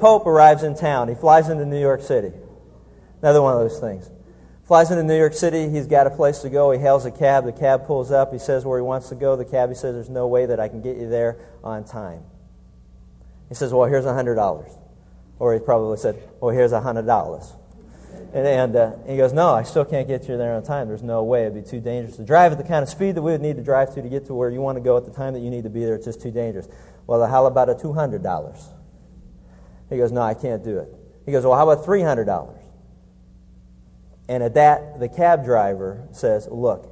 Pope arrives in town. He flies into New York City. Another one of those things. Flies into New York City. He's got a place to go. He hails a cab. The cab pulls up. He says where he wants to go. The cabbie says, There's no way that I can get you there on time. He says, Well, here's a $100. Or he probably said, Well, here's a $100. And, and, uh, and he goes, No, I still can't get you there on time. There's no way. It'd be too dangerous to drive at the kind of speed that we would need to drive to to get to where you want to go at the time that you need to be there. It's just too dangerous. Well, how about a $200? He goes, No, I can't do it. He goes, Well, how about $300? And at that, the cab driver says, Look,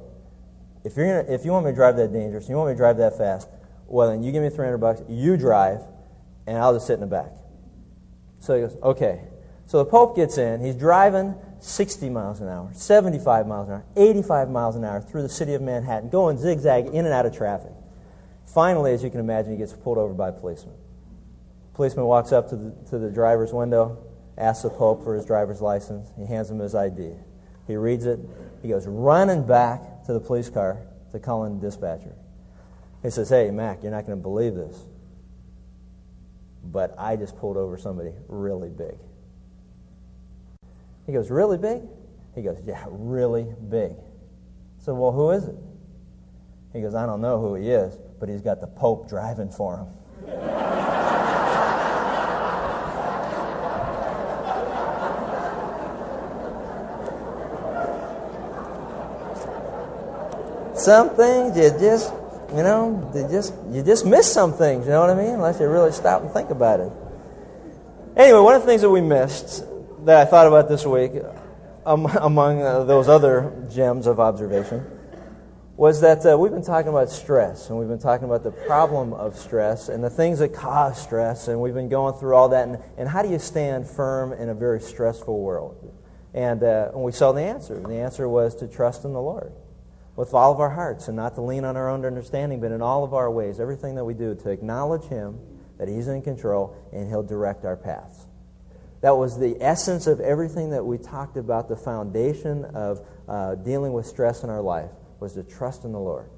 if, you're gonna, if you want me to drive that dangerous, you want me to drive that fast, well, then you give me 300 bucks, you drive, and I'll just sit in the back. So he goes, Okay. So the Pope gets in. He's driving 60 miles an hour, 75 miles an hour, 85 miles an hour through the city of Manhattan, going zigzag in and out of traffic. Finally, as you can imagine, he gets pulled over by a policeman. Policeman walks up to the, to the driver's window, asks the Pope for his driver's license. He hands him his ID. He reads it. He goes running back to the police car to call in the dispatcher. He says, Hey, Mac, you're not going to believe this, but I just pulled over somebody really big. He goes, Really big? He goes, Yeah, really big. So, well, who is it? He goes, I don't know who he is, but he's got the Pope driving for him. some things you just, you know, they just you just miss some things. You know what I mean? Unless you really stop and think about it. Anyway, one of the things that we missed that I thought about this week, um, among uh, those other gems of observation, was that uh, we've been talking about stress, and we've been talking about the problem of stress and the things that cause stress, and we've been going through all that, and, and how do you stand firm in a very stressful world? And, uh, and we saw the answer. The answer was to trust in the Lord with all of our hearts and not to lean on our own understanding, but in all of our ways, everything that we do, to acknowledge Him, that He's in control, and He'll direct our paths. That was the essence of everything that we talked about, the foundation of uh, dealing with stress in our life, was to trust in the Lord.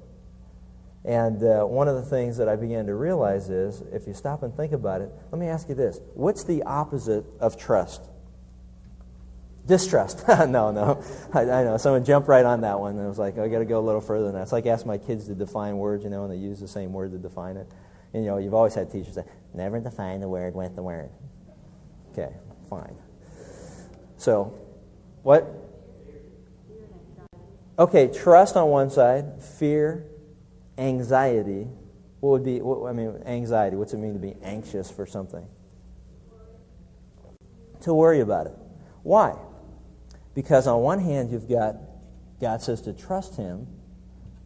And uh, one of the things that I began to realize is, if you stop and think about it, let me ask you this what's the opposite of trust? Distrust. no, no. I, I, know. Someone jumped right on that one. And I was like, I got to go a little further than that. It's like ask my kids to define words, you know, and they use the same word to define it. And, you know, you've always had teachers say, never define the word with the word. Okay, fine. So, what? Okay, trust on one side, fear, anxiety. What would be, what, I mean, anxiety, what's it mean to be anxious for something? To worry about it. Why? Because on one hand, you've got God says to trust Him.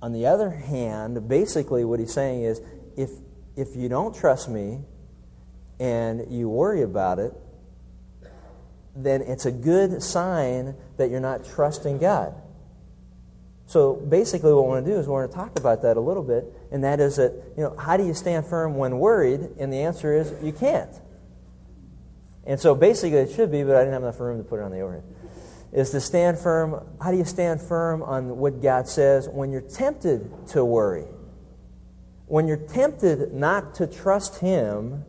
On the other hand, basically what He's saying is if, if you don't trust me and you worry about it, then it's a good sign that you're not trusting God. So basically, what we want to do is we want to talk about that a little bit, and that is that, you know, how do you stand firm when worried? And the answer is you can't. And so basically, it should be, but I didn't have enough room to put it on the overhead is to stand firm. How do you stand firm on what God says when you're tempted to worry? When you're tempted not to trust Him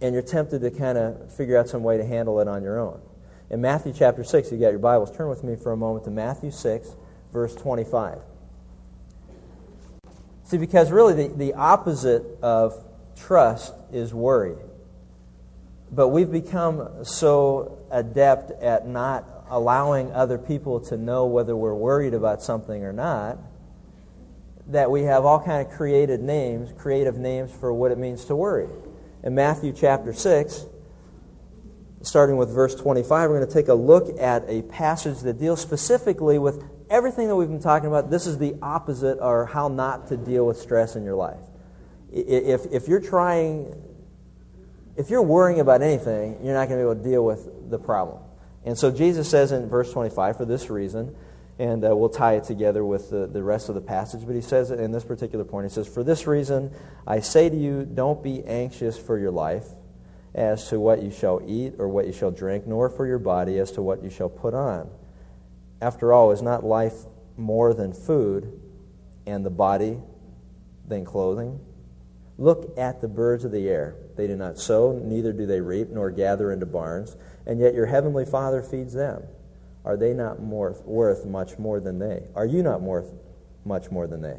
and you're tempted to kind of figure out some way to handle it on your own. In Matthew chapter 6, you got your Bibles. Turn with me for a moment to Matthew 6, verse 25. See, because really the, the opposite of trust is worry. But we've become so adept at not allowing other people to know whether we're worried about something or not that we have all kind of created names, creative names for what it means to worry. In Matthew chapter 6, starting with verse 25, we're going to take a look at a passage that deals specifically with everything that we've been talking about. This is the opposite or how not to deal with stress in your life. If, if you're trying if you're worrying about anything, you're not going to be able to deal with the problem. And so Jesus says in verse 25, for this reason, and uh, we'll tie it together with the, the rest of the passage, but he says it in this particular point. He says, For this reason, I say to you, don't be anxious for your life as to what you shall eat or what you shall drink, nor for your body as to what you shall put on. After all, is not life more than food, and the body than clothing? Look at the birds of the air. They do not sow, neither do they reap, nor gather into barns, and yet your heavenly Father feeds them. Are they not more, worth much more than they? Are you not worth much more than they?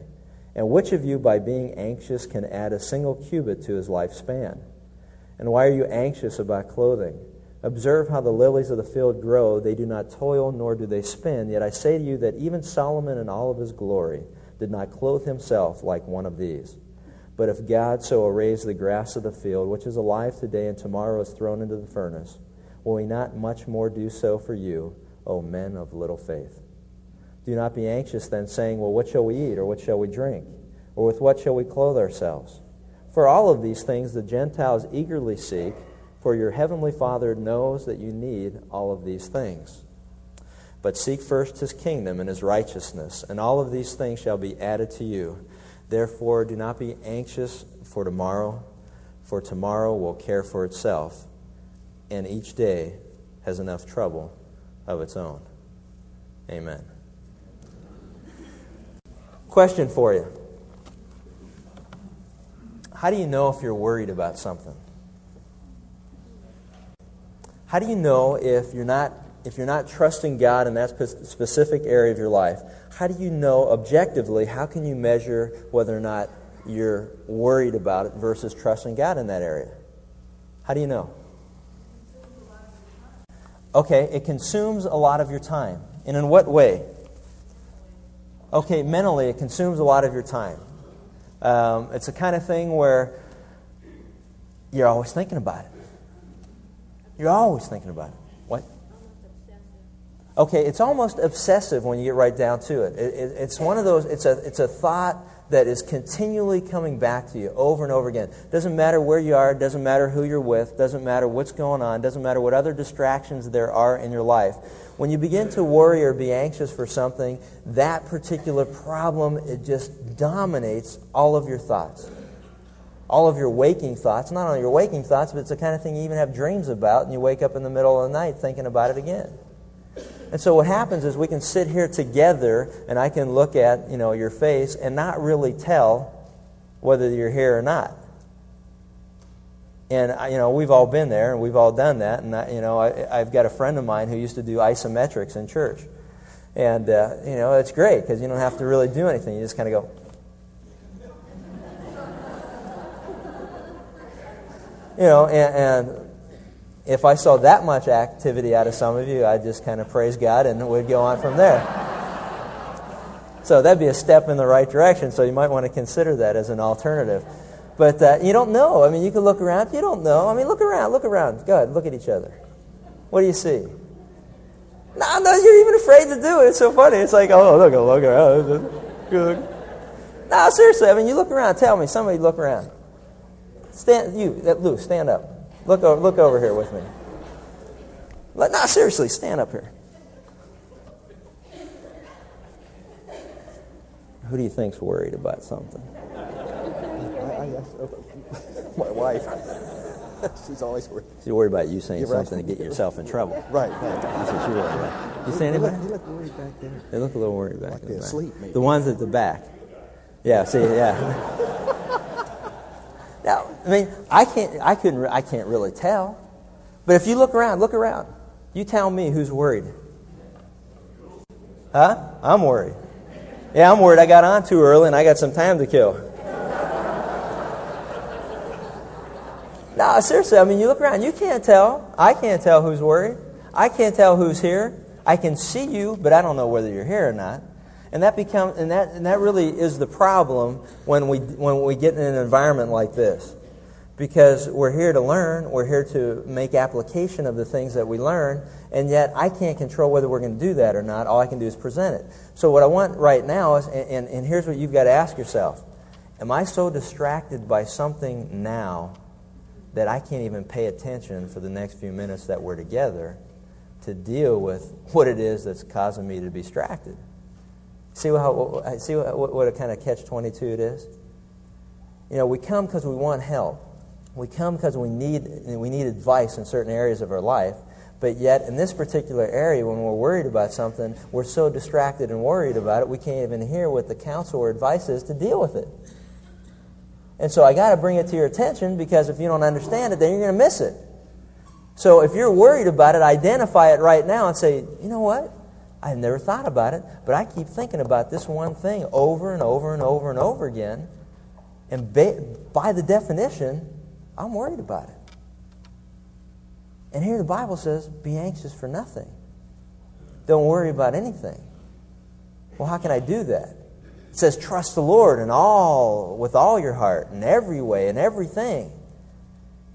And which of you, by being anxious, can add a single cubit to his lifespan? And why are you anxious about clothing? Observe how the lilies of the field grow. They do not toil, nor do they spin. Yet I say to you that even Solomon in all of his glory did not clothe himself like one of these. But if God so arrays the grass of the field, which is alive today and tomorrow is thrown into the furnace, will he not much more do so for you, O men of little faith? Do not be anxious then, saying, Well, what shall we eat, or what shall we drink, or with what shall we clothe ourselves? For all of these things the Gentiles eagerly seek, for your heavenly Father knows that you need all of these things. But seek first his kingdom and his righteousness, and all of these things shall be added to you. Therefore, do not be anxious for tomorrow, for tomorrow will care for itself, and each day has enough trouble of its own. Amen. Question for you How do you know if you're worried about something? How do you know if you're not if you're not trusting God in that specific area of your life, how do you know objectively, how can you measure whether or not you're worried about it versus trusting God in that area? How do you know? Okay, it consumes a lot of your time. And in what way? Okay, mentally, it consumes a lot of your time. Um, it's the kind of thing where you're always thinking about it. You're always thinking about it. Okay, it's almost obsessive when you get right down to it. it, it it's one of those, it's a, it's a thought that is continually coming back to you over and over again. Doesn't matter where you are, doesn't matter who you're with, doesn't matter what's going on, doesn't matter what other distractions there are in your life. When you begin to worry or be anxious for something, that particular problem it just dominates all of your thoughts. All of your waking thoughts, not only your waking thoughts, but it's the kind of thing you even have dreams about, and you wake up in the middle of the night thinking about it again. And so what happens is we can sit here together and I can look at, you know, your face and not really tell whether you're here or not. And, you know, we've all been there and we've all done that. And, I, you know, I, have got a friend of mine who used to do isometrics in church. And, uh, you know, it's great because you don't have to really do anything. You just kind of go. you know, and, and if I saw that much activity out of some of you, I'd just kind of praise God and we'd go on from there. so that'd be a step in the right direction. So you might want to consider that as an alternative. But uh, you don't know. I mean, you can look around. You don't know. I mean, look around. Look around. Go ahead. Look at each other. What do you see? No, no, you're even afraid to do it. It's so funny. It's like, oh, look, look around. Good. No, seriously. I mean, you look around. Tell me. Somebody look around. Stand. You, Lou, stand up. Look over, look over here with me. But no, seriously, stand up here. Who do you think's worried about something? My wife. She's always worried. She's worried about you saying right. something to get yourself in trouble. Right, right. That's what you're worried about. You saying anything? They look worried back there. They look a little worried back like they're asleep, maybe. The ones at the back. Yeah, see, yeah. I mean, I can't, I couldn't, I can't really tell. But if you look around, look around. You tell me who's worried. Huh? I'm worried. Yeah, I'm worried. I got on too early and I got some time to kill. no, seriously. I mean, you look around. You can't tell. I can't tell who's worried. I can't tell who's here. I can see you, but I don't know whether you're here or not. And that becomes and that and that really is the problem when we when we get in an environment like this. Because we're here to learn, we're here to make application of the things that we learn, and yet I can't control whether we're going to do that or not. All I can do is present it. So what I want right now is and, and, and here's what you've got to ask yourself. Am I so distracted by something now that I can't even pay attention for the next few minutes that we're together to deal with what it is that's causing me to be distracted? See how see what, what a kind of catch twenty two it is. You know, we come because we want help. We come because we need we need advice in certain areas of our life. But yet, in this particular area, when we're worried about something, we're so distracted and worried about it, we can't even hear what the counsel or advice is to deal with it. And so I got to bring it to your attention because if you don't understand it, then you're going to miss it. So if you're worried about it, identify it right now and say, you know what? I've never thought about it, but I keep thinking about this one thing over and over and over and over again. And by the definition, I'm worried about it. And here the Bible says, be anxious for nothing. Don't worry about anything. Well, how can I do that? It says, trust the Lord in all, with all your heart, in every way, in everything.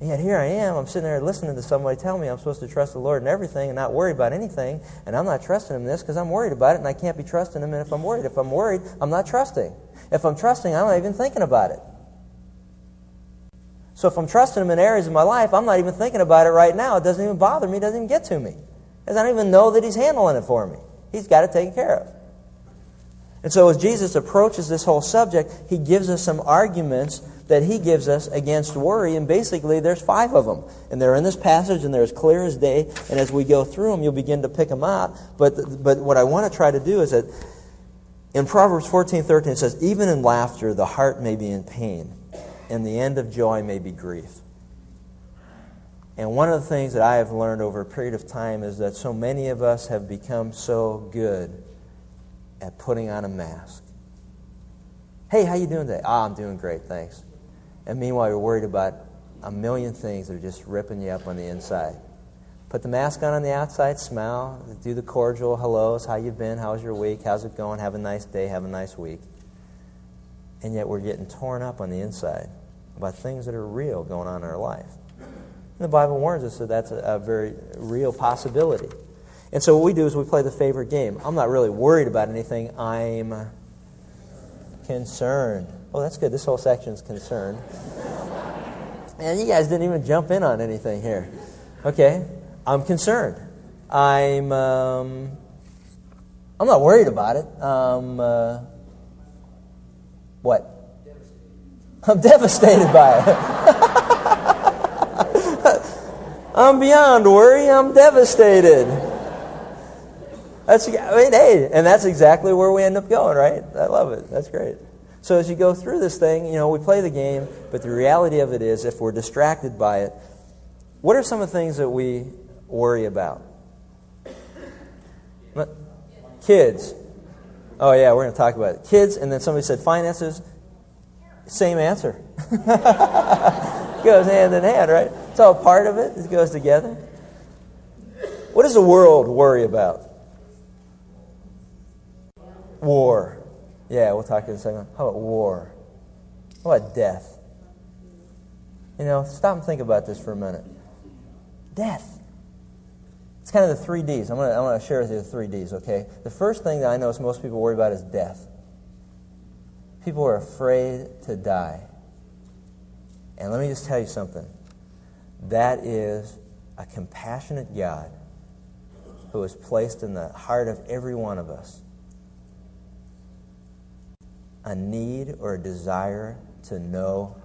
And yet here I am, I'm sitting there listening to somebody tell me I'm supposed to trust the Lord in everything and not worry about anything, and I'm not trusting Him in this because I'm worried about it, and I can't be trusting Him. And if I'm worried, if I'm worried, I'm not trusting. If I'm trusting, I'm not even thinking about it. So if I'm trusting Him in areas of my life, I'm not even thinking about it right now. It doesn't even bother me. It doesn't even get to me. Because I don't even know that He's handling it for me. He's got it taken care of. And so as Jesus approaches this whole subject, He gives us some arguments that He gives us against worry. And basically, there's five of them. And they're in this passage, and they're as clear as day. And as we go through them, you'll begin to pick them out. But, but what I want to try to do is that in Proverbs 14, 13, it says, Even in laughter, the heart may be in pain and the end of joy may be grief. And one of the things that I have learned over a period of time is that so many of us have become so good at putting on a mask. Hey, how you doing today? Ah, I'm doing great, thanks. And meanwhile, you're worried about a million things that are just ripping you up on the inside. Put the mask on on the outside, smile, do the cordial hellos, how you been, how's your week, how's it going, have a nice day, have a nice week. And yet we're getting torn up on the inside about things that are real going on in our life. And the Bible warns us that that's a, a very real possibility. And so what we do is we play the favorite game. I'm not really worried about anything. I'm concerned. Oh, that's good. This whole section is concerned. and you guys didn't even jump in on anything here. Okay, I'm concerned. I'm um, I'm not worried about it. Um, uh, what? I'm devastated by it. I'm beyond worry. I'm devastated. That's I mean, hey, and that's exactly where we end up going, right? I love it. That's great. So as you go through this thing, you know, we play the game, but the reality of it is, if we're distracted by it, what are some of the things that we worry about? Kids. Oh yeah, we're going to talk about it. Kids, and then somebody said finances. Same answer. goes hand in hand, right? It's all part of it. It goes together. What does the world worry about? War. Yeah, we'll talk in a second. How about war? How about death? You know, stop and think about this for a minute. Death. It's kind of the three D's. I'm going to, share with you the three D's, okay? The first thing that I notice most people worry about is death. People are afraid to die. And let me just tell you something. That is a compassionate God who has placed in the heart of every one of us a need or a desire to know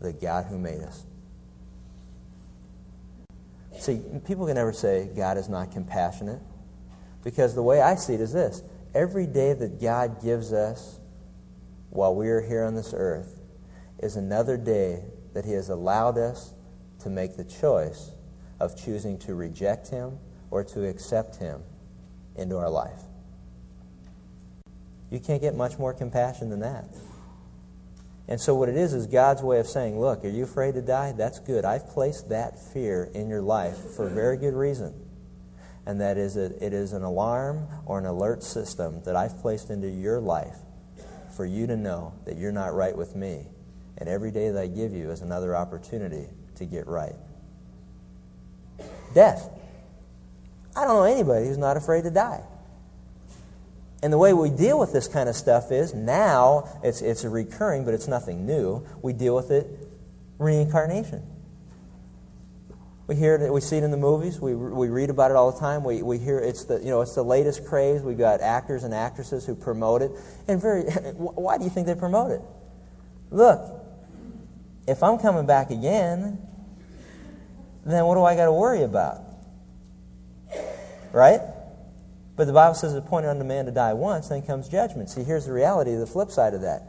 the God who made us. See, people can never say God is not compassionate because the way I see it is this every day that God gives us while we are here on this earth is another day that He has allowed us to make the choice of choosing to reject Him or to accept Him into our life. You can't get much more compassion than that. And so, what it is, is God's way of saying, Look, are you afraid to die? That's good. I've placed that fear in your life for a very good reason. And that is, that it is an alarm or an alert system that I've placed into your life for you to know that you're not right with me. And every day that I give you is another opportunity to get right. Death. I don't know anybody who's not afraid to die. And the way we deal with this kind of stuff is now it's, it's a recurring, but it's nothing new. We deal with it reincarnation. We hear it, we see it in the movies. We, we read about it all the time. We, we hear it's the, you know, it's the latest craze. We've got actors and actresses who promote it. And very, why do you think they promote it? Look, if I'm coming back again, then what do I got to worry about? Right? But the Bible says it's appointed unto man to die once, then comes judgment. See, here's the reality, the flip side of that.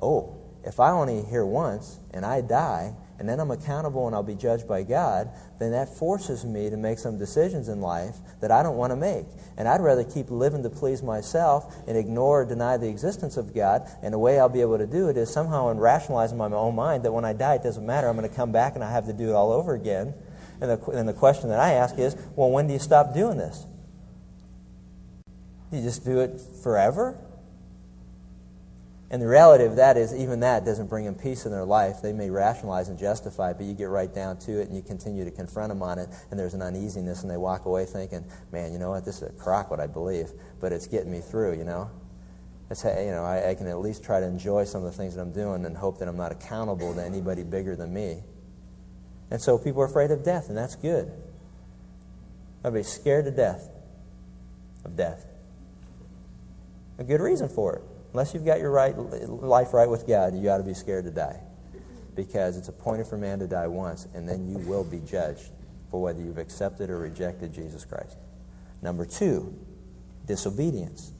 Oh, if I only hear once and I die, and then I'm accountable and I'll be judged by God, then that forces me to make some decisions in life that I don't want to make. And I'd rather keep living to please myself and ignore or deny the existence of God. And the way I'll be able to do it is somehow in rationalizing my own mind that when I die, it doesn't matter. I'm going to come back and I have to do it all over again. And the, and the question that I ask is, well, when do you stop doing this? Do you just do it forever? And the reality of that is, even that doesn't bring them peace in their life. They may rationalize and justify but you get right down to it and you continue to confront them on it, and there's an uneasiness, and they walk away thinking, man, you know what, this is a crock, what I believe, but it's getting me through, you know? It's, you know, I, I can at least try to enjoy some of the things that I'm doing and hope that I'm not accountable to anybody bigger than me. And so people are afraid of death, and that's good. Everybody's scared to death of death. A good reason for it. Unless you've got your right, life right with God, you got to be scared to die. Because it's appointed for man to die once, and then you will be judged for whether you've accepted or rejected Jesus Christ. Number two, disobedience.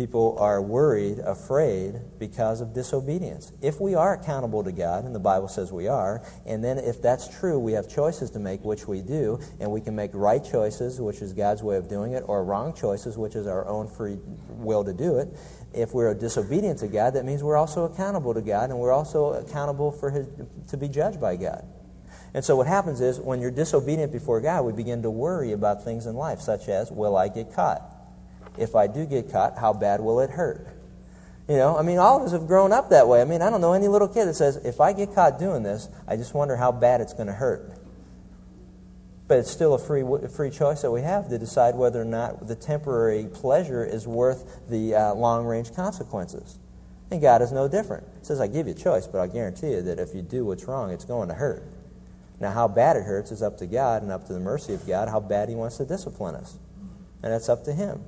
People are worried, afraid because of disobedience. If we are accountable to God, and the Bible says we are, and then if that's true, we have choices to make, which we do, and we can make right choices, which is God's way of doing it, or wrong choices, which is our own free will to do it. If we're disobedient to God, that means we're also accountable to God, and we're also accountable for his, to be judged by God. And so what happens is, when you're disobedient before God, we begin to worry about things in life, such as, will I get caught? If I do get caught, how bad will it hurt? You know, I mean, all of us have grown up that way. I mean, I don't know any little kid that says, if I get caught doing this, I just wonder how bad it's going to hurt. But it's still a free, free choice that we have to decide whether or not the temporary pleasure is worth the uh, long range consequences. And God is no different. He says, I give you a choice, but I guarantee you that if you do what's wrong, it's going to hurt. Now, how bad it hurts is up to God and up to the mercy of God, how bad He wants to discipline us. And that's up to Him.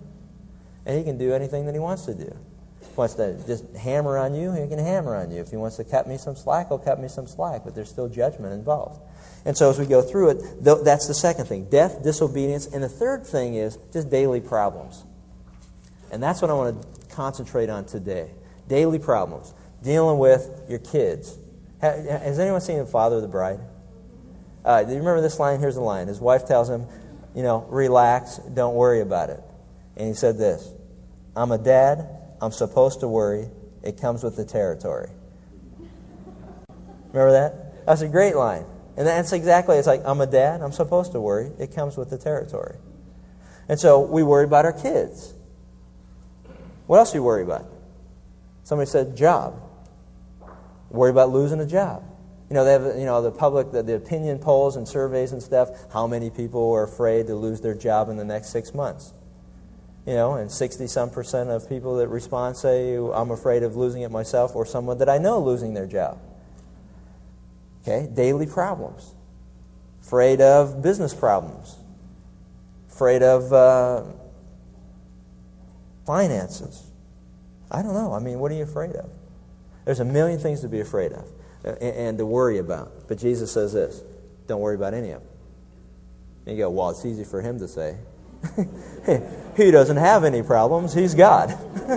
And he can do anything that he wants to do. If he wants to just hammer on you, he can hammer on you. If he wants to cut me some slack, he'll cut me some slack, but there's still judgment involved. And so as we go through it, that's the second thing death, disobedience. And the third thing is just daily problems. And that's what I want to concentrate on today daily problems. Dealing with your kids. Has anyone seen The Father of the Bride? Uh, do you remember this line? Here's the line. His wife tells him, you know, relax, don't worry about it. And he said this I'm a dad. I'm supposed to worry. It comes with the territory. Remember that? That's a great line. And that's exactly, it's like, I'm a dad. I'm supposed to worry. It comes with the territory. And so we worry about our kids. What else do you worry about? Somebody said job. Worry about losing a job. You know, they have, you know, the public, the, the opinion polls and surveys and stuff, how many people are afraid to lose their job in the next six months? You know, and 60 some percent of people that respond say, I'm afraid of losing it myself or someone that I know losing their job. Okay, daily problems. Afraid of business problems. Afraid of uh, finances. I don't know. I mean, what are you afraid of? There's a million things to be afraid of and, and to worry about. But Jesus says this don't worry about any of them. And you go, well, it's easy for him to say. he doesn't have any problems. He's God.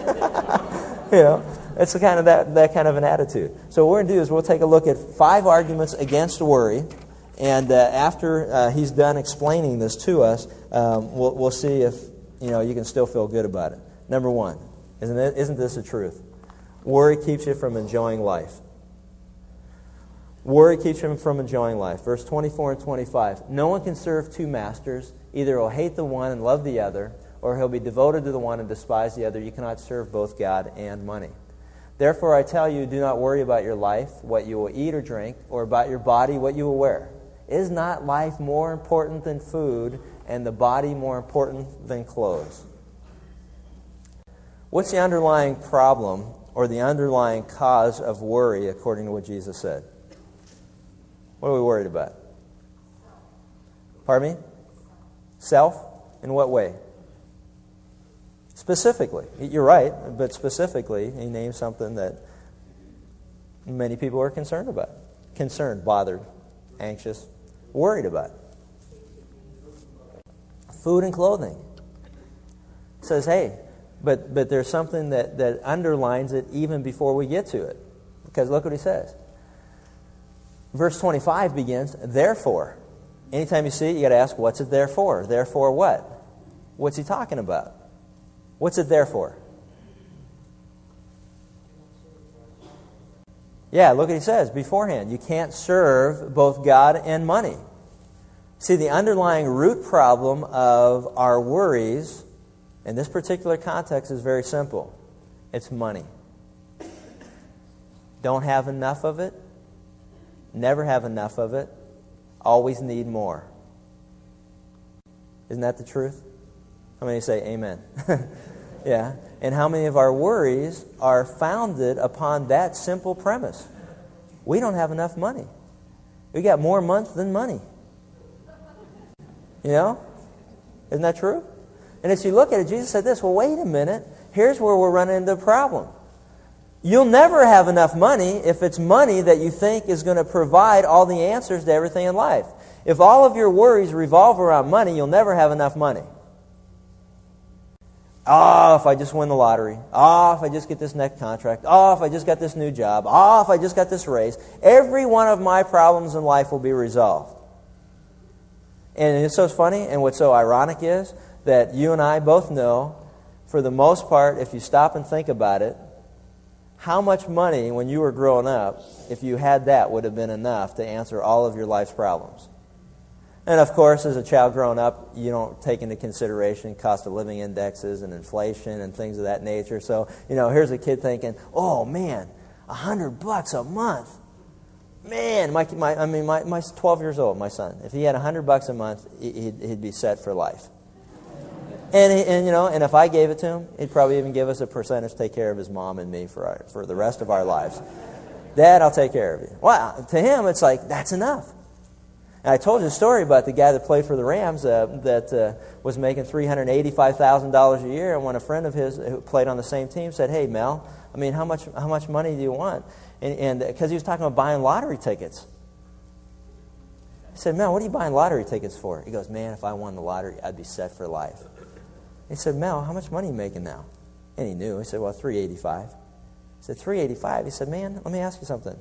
you know, it's kind of that, that kind of an attitude. So what we're going to do is we'll take a look at five arguments against worry. And uh, after uh, he's done explaining this to us, um, we'll, we'll see if you know you can still feel good about it. Number one, isn't, it, isn't this the truth? Worry keeps you from enjoying life. Worry keeps him from enjoying life. Verse 24 and 25. No one can serve two masters. Either he'll hate the one and love the other, or he'll be devoted to the one and despise the other. You cannot serve both God and money. Therefore, I tell you, do not worry about your life, what you will eat or drink, or about your body, what you will wear. Is not life more important than food, and the body more important than clothes? What's the underlying problem or the underlying cause of worry, according to what Jesus said? What are we worried about? Pardon me? Self? In what way? Specifically. You're right, but specifically, he names something that many people are concerned about. Concerned, bothered, anxious, worried about. Food and clothing. says, hey, But, but there's something that, that underlines it even before we get to it. Because look what he says. Verse 25 begins, therefore. Anytime you see it, you got to ask, what's it there for? Therefore what? What's he talking about? What's it there for? Yeah, look what he says beforehand. You can't serve both God and money. See, the underlying root problem of our worries in this particular context is very simple it's money. Don't have enough of it, never have enough of it, always need more. Isn't that the truth? How many say amen? yeah. And how many of our worries are founded upon that simple premise? We don't have enough money. We got more month than money. You know? Isn't that true? And as you look at it, Jesus said this well, wait a minute. Here's where we're running into a problem. You'll never have enough money if it's money that you think is going to provide all the answers to everything in life. If all of your worries revolve around money, you'll never have enough money. Oh, if I just win the lottery. Oh, if I just get this next contract. Oh, if I just got this new job. Oh, if I just got this raise. Every one of my problems in life will be resolved. And it's so funny, and what's so ironic is that you and I both know, for the most part, if you stop and think about it, how much money when you were growing up, if you had that, would have been enough to answer all of your life's problems. And of course, as a child growing up, you don't take into consideration cost of living indexes and inflation and things of that nature. So, you know, here's a kid thinking, oh man, a hundred bucks a month. Man, my, my, I mean, my, my 12 years old, my son, if he had a 100 bucks a month, he'd, he'd be set for life. And, and, you know, and if I gave it to him, he'd probably even give us a percentage to take care of his mom and me for, our, for the rest of our lives. Dad, I'll take care of you. Well, to him, it's like, that's enough. And I told you a story about the guy that played for the Rams uh, that uh, was making $385,000 a year. And when a friend of his who played on the same team said, Hey, Mel, I mean, how much, how much money do you want? and because he was talking about buying lottery tickets. He said, Mel, what are you buying lottery tickets for? He goes, Man, if I won the lottery, I'd be set for life. He said, Mel, how much money are you making now? And he knew. He said, Well, 385. He said, 385. He said, Man, let me ask you something.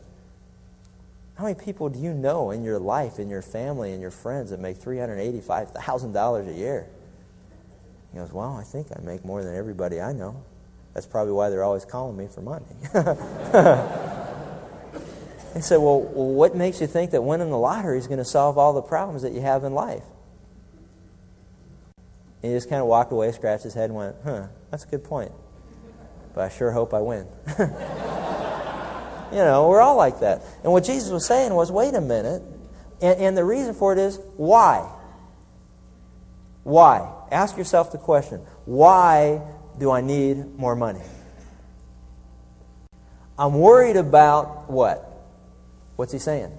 How many people do you know in your life, in your family, in your friends that make $385,000 a year? He goes, Well, I think I make more than everybody I know. That's probably why they're always calling me for money. He said, well, what makes you think that winning the lottery is going to solve all the problems that you have in life? And he just kind of walked away, scratched his head, and went, huh, that's a good point. But I sure hope I win. you know, we're all like that. And what Jesus was saying was, wait a minute. And, and the reason for it is, why? Why? Ask yourself the question why do I need more money? I'm worried about what? What's he saying?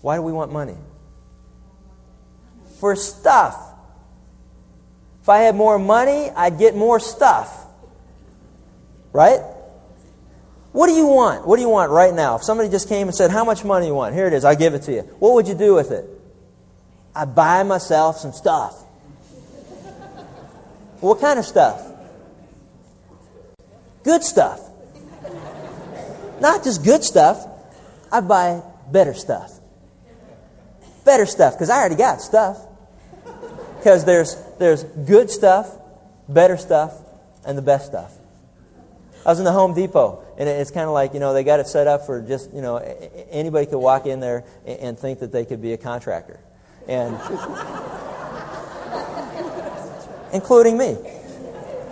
Why do we want money? For stuff. If I had more money, I'd get more stuff. Right? What do you want? What do you want right now? If somebody just came and said, How much money you want? Here it is, I'll give it to you. What would you do with it? I'd buy myself some stuff. what kind of stuff? Good stuff. Not just good stuff. I buy better stuff. Better stuff, because I already got stuff. Because there's, there's good stuff, better stuff, and the best stuff. I was in the Home Depot, and it's kind of like, you know, they got it set up for just, you know, anybody could walk in there and think that they could be a contractor. And including me.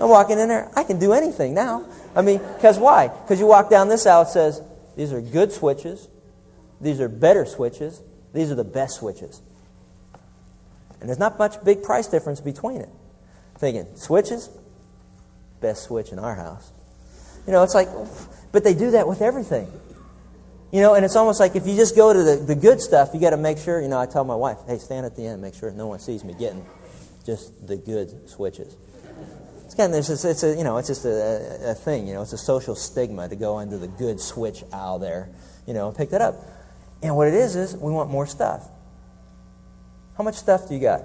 I'm walking in there, I can do anything now. I mean, because why? Because you walk down this aisle, it says, these are good switches, these are better switches, these are the best switches. And there's not much big price difference between it. Thinking, switches? Best switch in our house. You know, it's like, but they do that with everything. You know, and it's almost like if you just go to the, the good stuff, you got to make sure, you know, I tell my wife, hey, stand at the end, make sure no one sees me getting just the good switches. It's kind of, it's, it's a, you know, it's just a, a thing, you know, it's a social stigma to go into the good switch aisle there, you know, and pick that up. And what it is, is we want more stuff. How much stuff do you got?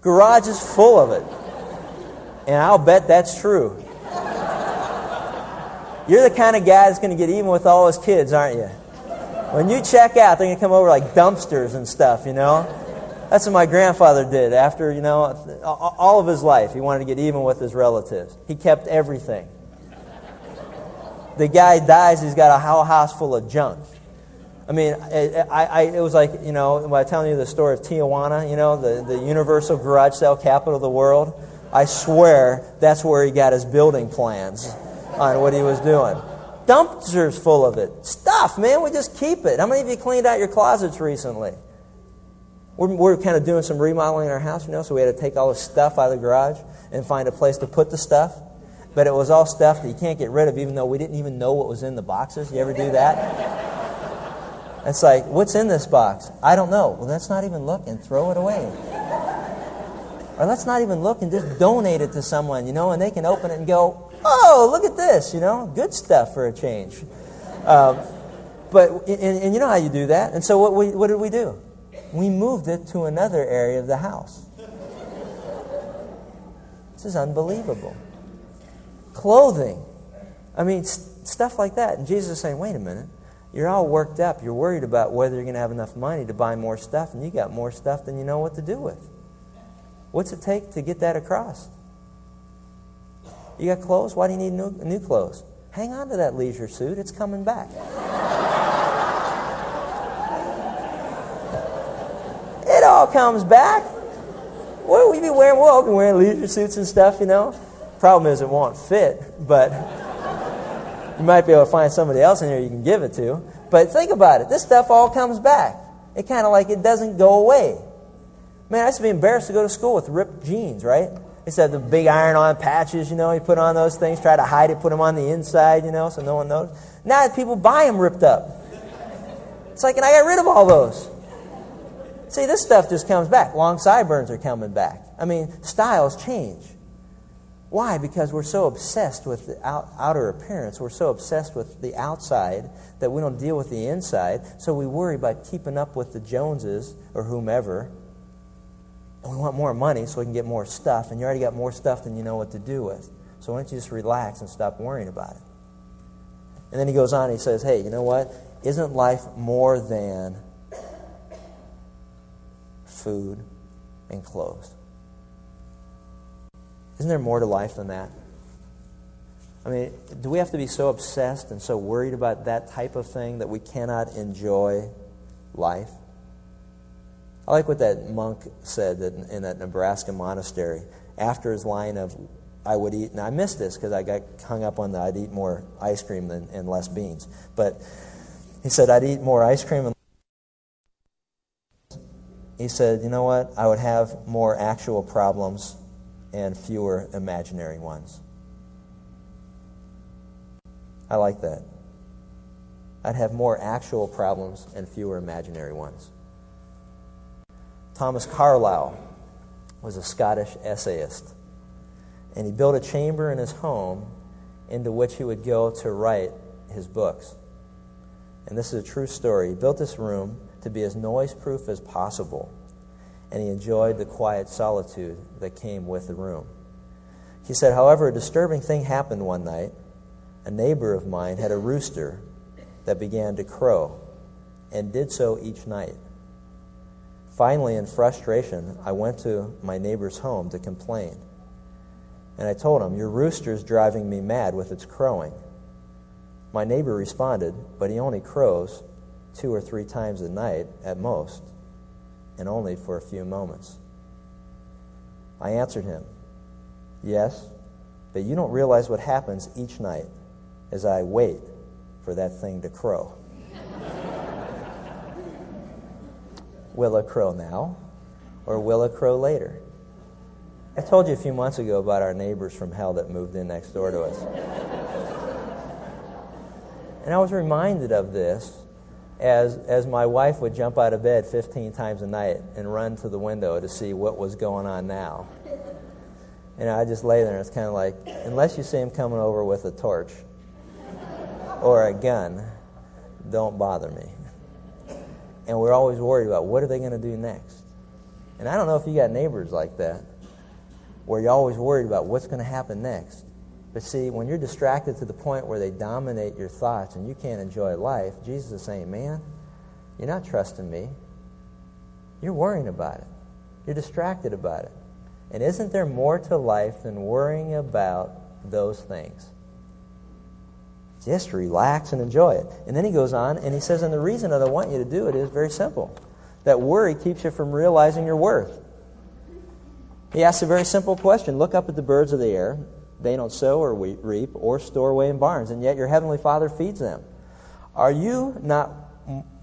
Garage is full of it. And I'll bet that's true. You're the kind of guy that's going to get even with all his kids, aren't you? When you check out, they're going to come over like dumpsters and stuff, you know? That's what my grandfather did after, you know, all of his life. He wanted to get even with his relatives. He kept everything. The guy dies, he's got a whole house full of junk. I mean, I, I, it was like, you know, by telling you the story of Tijuana, you know, the, the universal garage sale capital of the world, I swear that's where he got his building plans on what he was doing. Dumpsters full of it. Stuff, man, we just keep it. How many of you cleaned out your closets recently? We're, we're kind of doing some remodeling in our house, you know, so we had to take all the stuff out of the garage and find a place to put the stuff. But it was all stuff that you can't get rid of, even though we didn't even know what was in the boxes. You ever do that? It's like, what's in this box? I don't know. Well, let's not even look and throw it away. Or let's not even look and just donate it to someone, you know, and they can open it and go, oh, look at this, you know, good stuff for a change. Um, but, and, and, you know how you do that. And so what, we, what did we do? We moved it to another area of the house. This is unbelievable. Clothing. I mean, st- stuff like that. And Jesus is saying, wait a minute. You're all worked up. You're worried about whether you're going to have enough money to buy more stuff, and you got more stuff than you know what to do with. What's it take to get that across? You got clothes? Why do you need new, new clothes? Hang on to that leisure suit. It's coming back. it all comes back. What will we be wearing? We'll all be wearing leisure suits and stuff, you know. Problem is, it won't fit, but you might be able to find somebody else in here you can give it to. But think about it. This stuff all comes back. It kind of like it doesn't go away. Man, I used to be embarrassed to go to school with ripped jeans, right? To have the big iron on patches, you know, you put on those things, try to hide it, put them on the inside, you know, so no one knows. Now people buy them ripped up. It's like, and I got rid of all those. See, this stuff just comes back. Long sideburns are coming back. I mean, styles change. Why? Because we're so obsessed with the out, outer appearance. We're so obsessed with the outside that we don't deal with the inside. So we worry about keeping up with the Joneses or whomever. We want more money so we can get more stuff. And you already got more stuff than you know what to do with. So why don't you just relax and stop worrying about it? And then he goes on and he says, hey, you know what? Isn't life more than food and clothes? Isn't there more to life than that? I mean, do we have to be so obsessed and so worried about that type of thing that we cannot enjoy life? I like what that monk said in that Nebraska monastery after his line of, I would eat, and I missed this because I got hung up on the I'd eat more ice cream than, and less beans. But he said, I'd eat more ice cream and he said, you know what? I would have more actual problems and fewer imaginary ones. I like that. I'd have more actual problems and fewer imaginary ones. Thomas Carlyle was a Scottish essayist, and he built a chamber in his home into which he would go to write his books. And this is a true story. He built this room to be as noise proof as possible and he enjoyed the quiet solitude that came with the room. He said, however, a disturbing thing happened one night. A neighbor of mine had a rooster that began to crow and did so each night. Finally, in frustration, I went to my neighbor's home to complain. And I told him, Your rooster's driving me mad with its crowing. My neighbor responded, But he only crows two or three times a night at most and only for a few moments. I answered him, Yes, but you don't realize what happens each night as I wait for that thing to crow. Will it crow now or will it crow later? I told you a few months ago about our neighbors from hell that moved in next door to us. and I was reminded of this as, as my wife would jump out of bed 15 times a night and run to the window to see what was going on now. And I just lay there, and it's kind of like, unless you see him coming over with a torch or a gun, don't bother me. And we're always worried about what are they going to do next? And I don't know if you got neighbors like that, where you're always worried about what's going to happen next. But see, when you're distracted to the point where they dominate your thoughts and you can't enjoy life, Jesus is saying, man, you're not trusting me. You're worrying about it. You're distracted about it. And isn't there more to life than worrying about those things? Just relax and enjoy it. And then he goes on and he says, and the reason that I want you to do it is very simple. That worry keeps you from realizing your worth. He asks a very simple question. Look up at the birds of the air. They don't sow or reap or store away in barns, and yet your heavenly Father feeds them. Are you not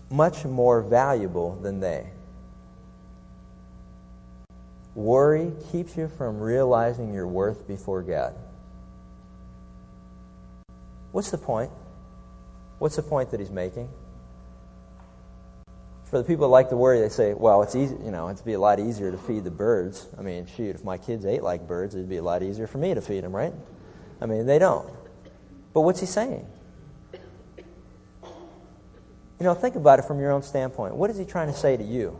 much more valuable than they? Worry keeps you from realizing your worth before God. What's the point? What's the point that he's making? For the people that like to worry, they say, well, it's easy, you know, it'd be a lot easier to feed the birds. I mean, shoot, if my kids ate like birds, it'd be a lot easier for me to feed them, right? I mean, they don't. But what's he saying? You know, think about it from your own standpoint. What is he trying to say to you?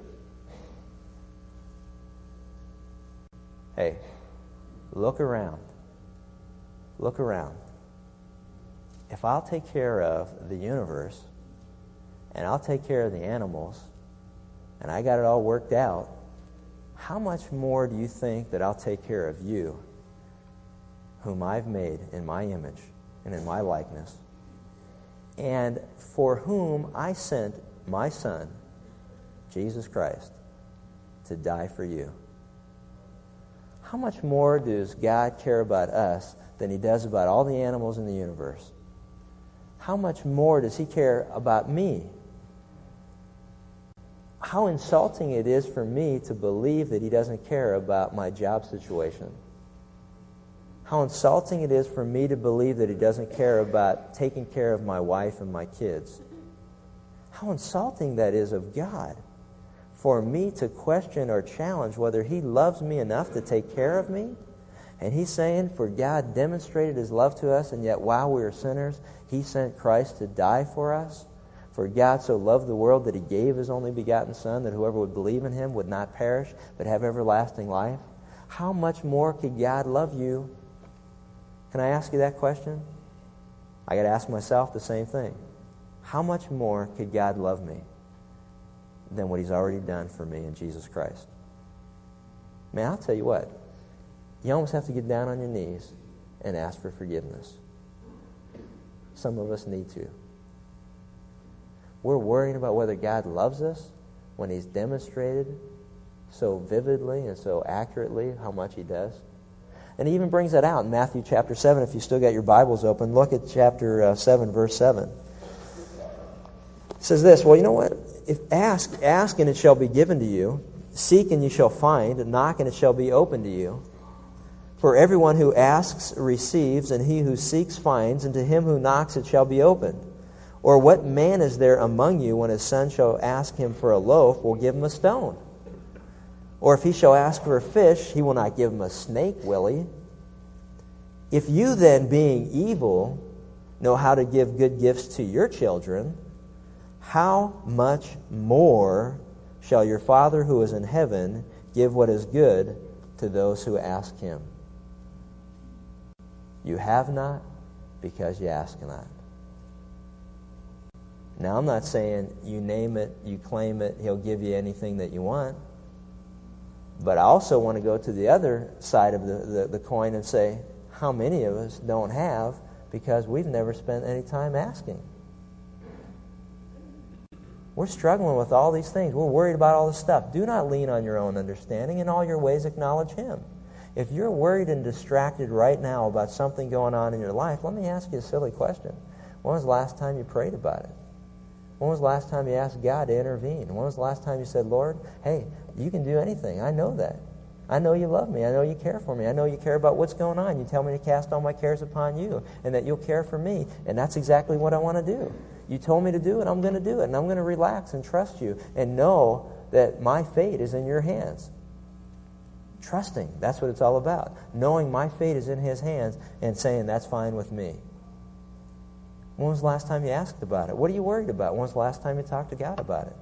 Hey, look around. Look around. If I'll take care of the universe, and I'll take care of the animals, and I got it all worked out, how much more do you think that I'll take care of you, whom I've made in my image and in my likeness, and for whom I sent my Son, Jesus Christ, to die for you? How much more does God care about us than he does about all the animals in the universe? How much more does he care about me how insulting it is for me to believe that he doesn't care about my job situation. How insulting it is for me to believe that he doesn't care about taking care of my wife and my kids. How insulting that is of God for me to question or challenge whether he loves me enough to take care of me. And he's saying, For God demonstrated his love to us, and yet while we were sinners, he sent Christ to die for us. For God so loved the world that he gave his only begotten Son, that whoever would believe in him would not perish, but have everlasting life. How much more could God love you? Can I ask you that question? I got to ask myself the same thing. How much more could God love me than what he's already done for me in Jesus Christ? Man, I'll tell you what. You almost have to get down on your knees and ask for forgiveness. Some of us need to. We're worrying about whether God loves us when He's demonstrated so vividly and so accurately how much He does. And He even brings that out in Matthew chapter 7. If you still got your Bibles open, look at chapter uh, 7, verse 7. It says this Well, you know what? If ask, ask and it shall be given to you. Seek and you shall find. Knock and it shall be open to you. For everyone who asks receives, and he who seeks finds, and to him who knocks it shall be opened. Or what man is there among you when his son shall ask him for a loaf, will give him a stone? Or if he shall ask for a fish, he will not give him a snake, will he? If you then, being evil, know how to give good gifts to your children, how much more shall your Father who is in heaven give what is good to those who ask him? You have not because you ask not. Now, I'm not saying you name it, you claim it, he'll give you anything that you want. But I also want to go to the other side of the, the, the coin and say, how many of us don't have because we've never spent any time asking? We're struggling with all these things. We're worried about all this stuff. Do not lean on your own understanding. In all your ways, acknowledge Him. If you're worried and distracted right now about something going on in your life, let me ask you a silly question. When was the last time you prayed about it? When was the last time you asked God to intervene? When was the last time you said, Lord, hey, you can do anything. I know that. I know you love me. I know you care for me. I know you care about what's going on. You tell me to cast all my cares upon you and that you'll care for me. And that's exactly what I want to do. You told me to do it. I'm going to do it. And I'm going to relax and trust you and know that my fate is in your hands. Trusting. That's what it's all about. Knowing my fate is in his hands and saying, that's fine with me. When was the last time you asked about it? What are you worried about? When was the last time you talked to God about it?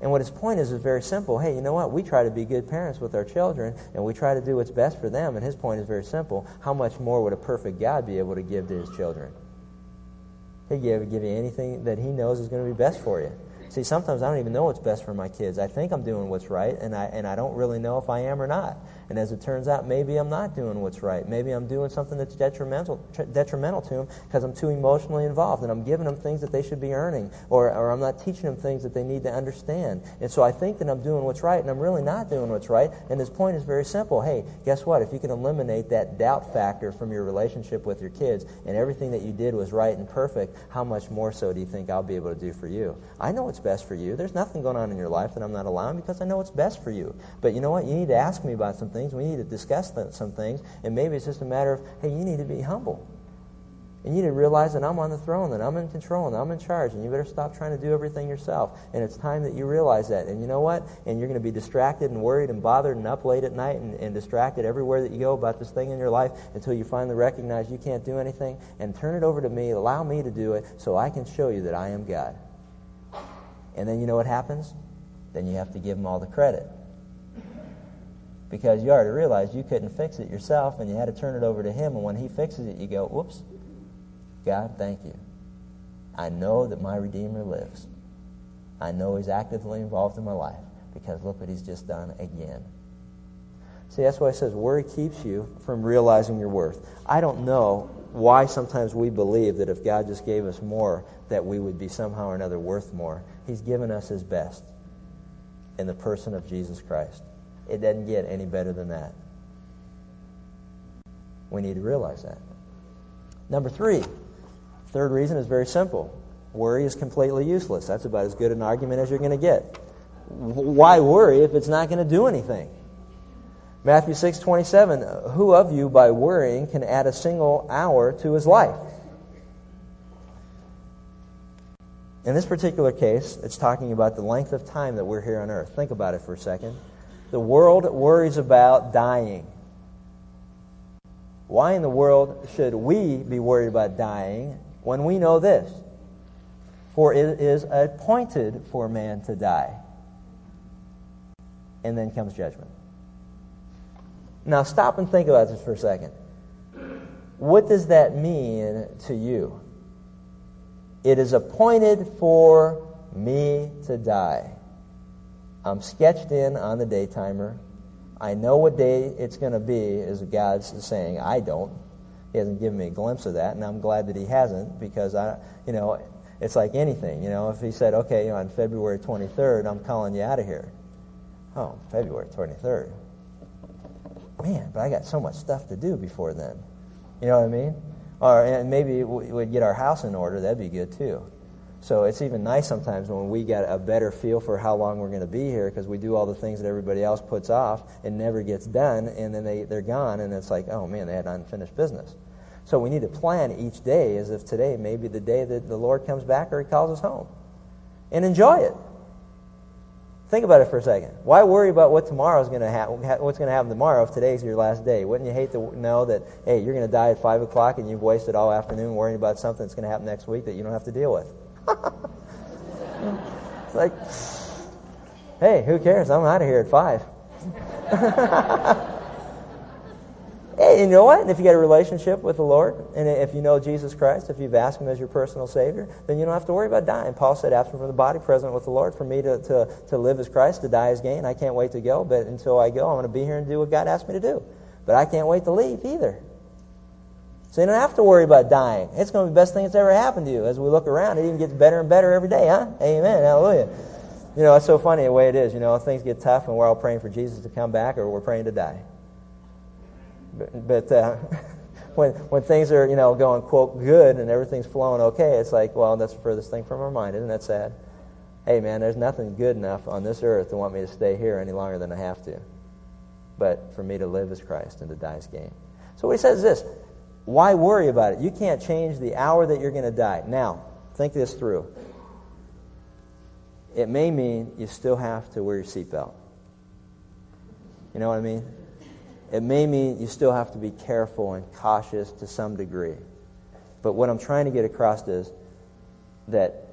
And what his point is is very simple. Hey, you know what? We try to be good parents with our children, and we try to do what's best for them. And his point is very simple. How much more would a perfect God be able to give to his children? He'd give, give you anything that he knows is going to be best for you. See, sometimes I don't even know what's best for my kids. I think I'm doing what's right, and I, and I don't really know if I am or not. And as it turns out, maybe I'm not doing what's right. Maybe I'm doing something that's detrimental, detrimental to them because I'm too emotionally involved and I'm giving them things that they should be earning or, or I'm not teaching them things that they need to understand. And so I think that I'm doing what's right and I'm really not doing what's right. And his point is very simple. Hey, guess what? If you can eliminate that doubt factor from your relationship with your kids and everything that you did was right and perfect, how much more so do you think I'll be able to do for you? I know what's best for you. There's nothing going on in your life that I'm not allowing because I know what's best for you. But you know what? You need to ask me about some things. We need to discuss some things. And maybe it's just a matter of, hey, you need to be humble. And you need to realize that I'm on the throne, that I'm in control, and I'm in charge, and you better stop trying to do everything yourself. And it's time that you realize that. And you know what? And you're going to be distracted and worried and bothered and up late at night and, and distracted everywhere that you go about this thing in your life until you finally recognize you can't do anything. And turn it over to me, allow me to do it, so I can show you that I am God. And then you know what happens? Then you have to give him all the credit because you already realized you couldn't fix it yourself and you had to turn it over to Him. And when He fixes it, you go, whoops, God, thank you. I know that my Redeemer lives. I know He's actively involved in my life because look what He's just done again. See, that's why it says worry keeps you from realizing your worth. I don't know why sometimes we believe that if God just gave us more, that we would be somehow or another worth more. He's given us His best in the person of Jesus Christ. It doesn't get any better than that. We need to realize that. Number three, third reason is very simple. Worry is completely useless. That's about as good an argument as you're going to get. Why worry if it's not going to do anything? Matthew 6:27 Who of you by worrying can add a single hour to his life? In this particular case, it's talking about the length of time that we're here on earth. Think about it for a second. The world worries about dying. Why in the world should we be worried about dying when we know this? For it is appointed for man to die. And then comes judgment. Now stop and think about this for a second. What does that mean to you? It is appointed for me to die. I'm sketched in on the day timer. I know what day it's going to be, as God's saying. I don't. He hasn't given me a glimpse of that, and I'm glad that He hasn't because I, you know, it's like anything. You know, if He said, okay, on February 23rd, I'm calling you out of here. Oh, February 23rd. Man, but I got so much stuff to do before then. You know what I mean? Or and maybe we'd get our house in order. That'd be good too. So it's even nice sometimes when we get a better feel for how long we're going to be here because we do all the things that everybody else puts off and never gets done, and then they, they're gone, and it's like, oh man, they had unfinished business. So we need to plan each day as if today may be the day that the Lord comes back or He calls us home. And enjoy it. Think about it for a second. Why worry about what tomorrow's going to happen? What's going to happen tomorrow if today's your last day? Wouldn't you hate to know that hey, you're going to die at five o'clock and you've wasted all afternoon worrying about something that's going to happen next week that you don't have to deal with? It's like, hey, who cares? I'm out of here at five. hey, you know what? If you got a relationship with the Lord, and if you know Jesus Christ, if you've asked Him as your personal Savior, then you don't have to worry about dying. Paul said, absent from the body, present with the Lord. For me to, to, to live as Christ, to die as gain. I can't wait to go, but until I go, I'm going to be here and do what God asked me to do. But I can't wait to leave either. So you don't have to worry about dying. It's going to be the best thing that's ever happened to you. As we look around, it even gets better and better every day, huh? Amen. Hallelujah. You know, it's so funny the way it is. You know, things get tough and we're all praying for Jesus to come back or we're praying to die. But, but uh, when, when things are, you know, going, quote, good and everything's flowing okay, it's like, well, that's the furthest thing from our mind. Isn't that sad? Hey, man, there's nothing good enough on this earth to want me to stay here any longer than I have to. But for me to live as Christ and to die as gain. So what he says is this why worry about it? You can't change the hour that you're going to die. Now, think this through. It may mean you still have to wear your seatbelt. You know what I mean? It may mean you still have to be careful and cautious to some degree. But what I'm trying to get across is that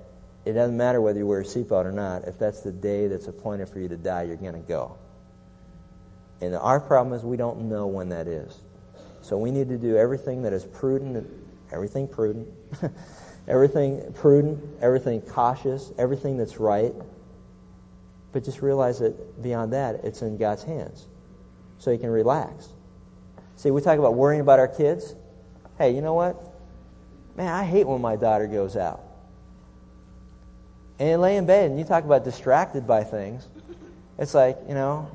it doesn't matter whether you wear a seatbelt or not. If that's the day that's appointed for you to die, you're going to go. And our problem is we don't know when that is. So we need to do everything that is prudent, everything prudent, everything prudent, everything cautious, everything that's right. But just realize that beyond that, it's in God's hands. So you can relax. See, we talk about worrying about our kids. Hey, you know what? Man, I hate when my daughter goes out. And you lay in bed and you talk about distracted by things. It's like, you know,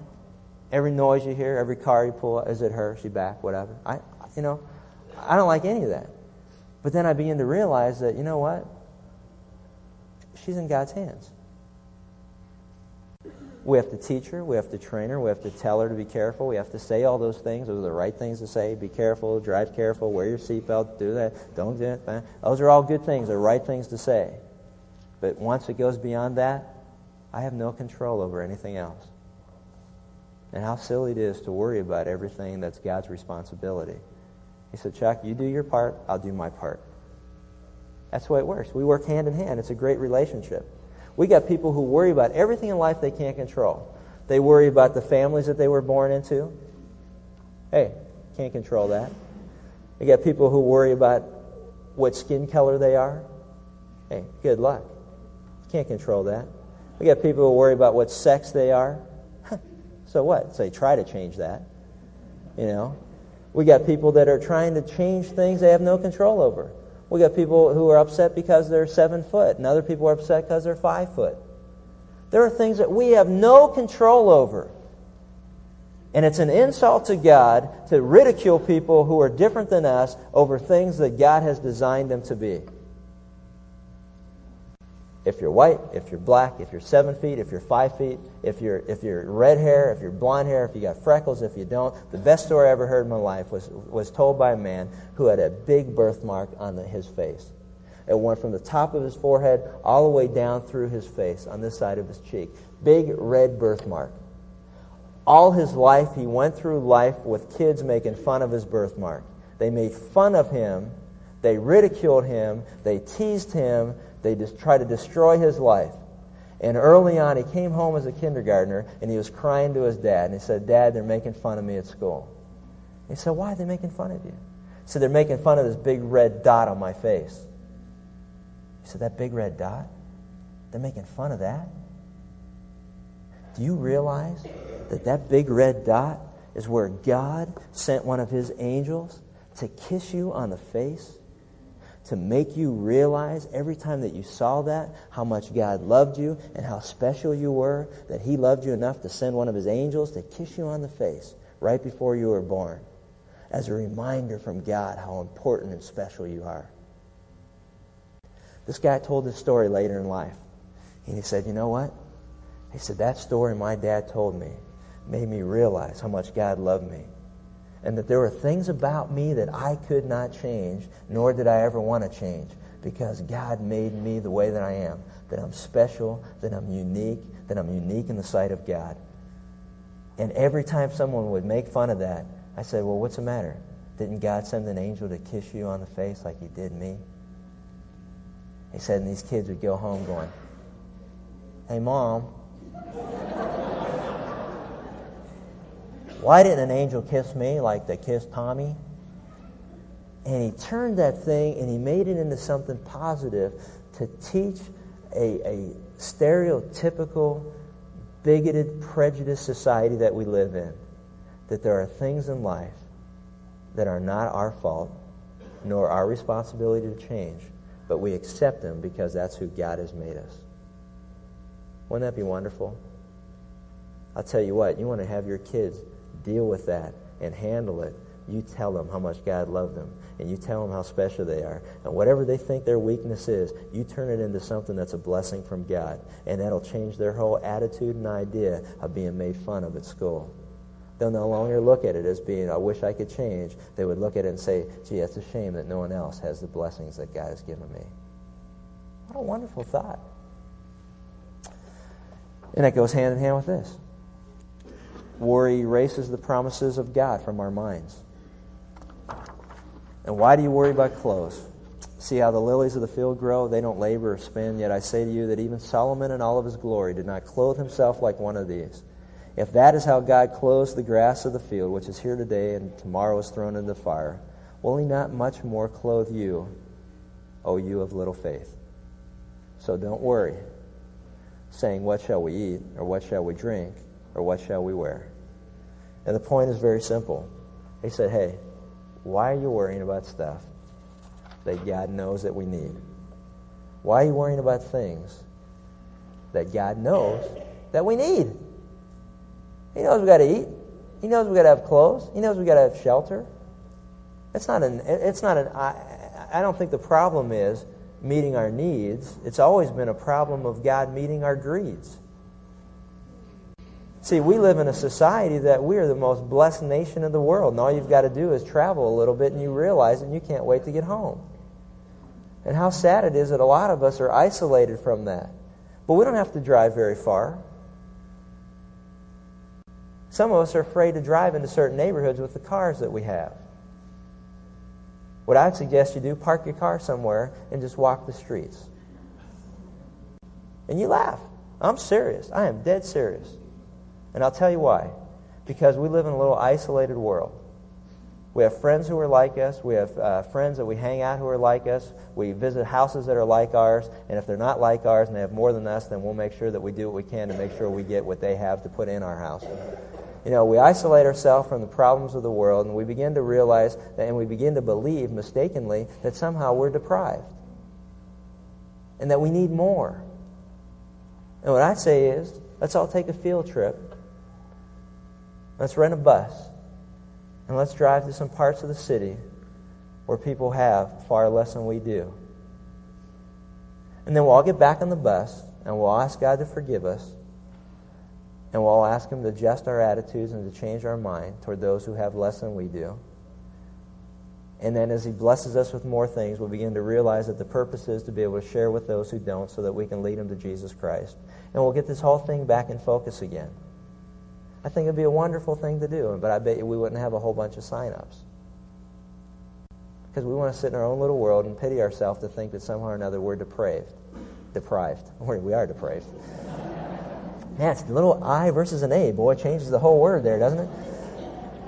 every noise you hear, every car you pull, is it her? She back? Whatever. I, you know, I don't like any of that. But then I begin to realize that, you know what? She's in God's hands. We have to teach her. We have to train her. We have to tell her to be careful. We have to say all those things. Those are the right things to say. Be careful. Drive careful. Wear your seatbelt. Do that. Don't do it. Those are all good things. They're right things to say. But once it goes beyond that, I have no control over anything else. And how silly it is to worry about everything that's God's responsibility. He said, Chuck, you do your part, I'll do my part. That's the way it works. We work hand in hand. It's a great relationship. We got people who worry about everything in life they can't control. They worry about the families that they were born into. Hey, can't control that. We got people who worry about what skin color they are. Hey, good luck. Can't control that. We got people who worry about what sex they are. So what? So they try to change that. You know? We got people that are trying to change things they have no control over. We got people who are upset because they're seven foot, and other people are upset because they're five foot. There are things that we have no control over. And it's an insult to God to ridicule people who are different than us over things that God has designed them to be if you're white, if you're black, if you're seven feet, if you're five feet, if you're if you're red hair, if you're blonde hair, if you got freckles, if you don't. The best story I ever heard in my life was was told by a man who had a big birthmark on the, his face. It went from the top of his forehead all the way down through his face on this side of his cheek. Big red birthmark. All his life, he went through life with kids making fun of his birthmark. They made fun of him. They ridiculed him. They teased him. They just try to destroy his life. And early on, he came home as a kindergartner, and he was crying to his dad. And he said, Dad, they're making fun of me at school. He said, Why are they making fun of you? He said, They're making fun of this big red dot on my face. He said, That big red dot? They're making fun of that? Do you realize that that big red dot is where God sent one of his angels to kiss you on the face? To make you realize every time that you saw that how much God loved you and how special you were, that He loved you enough to send one of His angels to kiss you on the face right before you were born as a reminder from God how important and special you are. This guy told this story later in life. And he said, You know what? He said, That story my dad told me made me realize how much God loved me and that there were things about me that I could not change, nor did I ever want to change, because God made me the way that I am, that I'm special, that I'm unique, that I'm unique in the sight of God. And every time someone would make fun of that, I said, Well, what's the matter? Didn't God send an angel to kiss you on the face like he did me? He said, and these kids would go home going, Hey, mom, Why didn't an angel kiss me like they kissed Tommy? And he turned that thing and he made it into something positive to teach a, a stereotypical, bigoted, prejudiced society that we live in. That there are things in life that are not our fault, nor our responsibility to change, but we accept them because that's who God has made us. Wouldn't that be wonderful? I'll tell you what, you want to have your kids deal with that and handle it, you tell them how much God loved them, and you tell them how special they are. And whatever they think their weakness is, you turn it into something that's a blessing from God, and that'll change their whole attitude and idea of being made fun of at school. They'll no longer look at it as being, I wish I could change. They would look at it and say, gee, that's a shame that no one else has the blessings that God has given me. What a wonderful thought. And that goes hand in hand with this. Worry erases the promises of God from our minds. And why do you worry about clothes? See how the lilies of the field grow? They don't labor or spin. Yet I say to you that even Solomon in all of his glory did not clothe himself like one of these. If that is how God clothes the grass of the field, which is here today and tomorrow is thrown into the fire, will he not much more clothe you, O you of little faith? So don't worry, saying, What shall we eat? Or what shall we drink? Or what shall we wear? And the point is very simple. He said, Hey, why are you worrying about stuff that God knows that we need? Why are you worrying about things that God knows that we need? He knows we got to eat. He knows we got to have clothes. He knows we got to have shelter. It's not an. It's not an. I, I don't think the problem is meeting our needs. It's always been a problem of God meeting our greeds. See, we live in a society that we are the most blessed nation in the world, and all you've got to do is travel a little bit and you realize and you can't wait to get home. And how sad it is that a lot of us are isolated from that. But we don't have to drive very far. Some of us are afraid to drive into certain neighborhoods with the cars that we have. What I'd suggest you do, park your car somewhere and just walk the streets. And you laugh. I'm serious. I am dead serious. And I'll tell you why. Because we live in a little isolated world. We have friends who are like us. We have uh, friends that we hang out who are like us. We visit houses that are like ours. And if they're not like ours and they have more than us, then we'll make sure that we do what we can to make sure we get what they have to put in our house. You know, we isolate ourselves from the problems of the world and we begin to realize that, and we begin to believe mistakenly that somehow we're deprived and that we need more. And what I say is, let's all take a field trip. Let's rent a bus and let's drive to some parts of the city where people have far less than we do. And then we'll all get back on the bus and we'll ask God to forgive us and we'll ask Him to adjust our attitudes and to change our mind toward those who have less than we do. And then as He blesses us with more things, we'll begin to realize that the purpose is to be able to share with those who don't so that we can lead them to Jesus Christ. And we'll get this whole thing back in focus again. I think it'd be a wonderful thing to do, but I bet you we wouldn't have a whole bunch of sign-ups. Because we want to sit in our own little world and pity ourselves to think that somehow or another we're depraved. Deprived. We are depraved. It's a little I versus an A. Boy, changes the whole word there, doesn't it?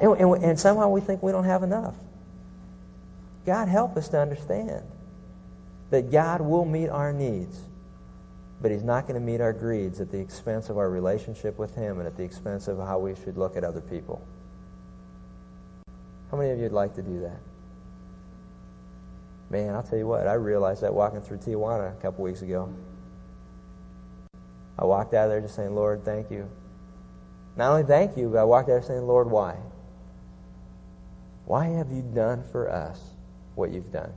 And, and, and somehow we think we don't have enough. God help us to understand that God will meet our needs, but He's not going to meet our greeds at the expense of our relationship with Him and at the expense of how we should look at other people. How many of you would like to do that? Man, I'll tell you what, I realized that walking through Tijuana a couple weeks ago. I walked out of there just saying, Lord, thank you. Not only thank you, but I walked out there saying, Lord, why? Why have you done for us what you've done?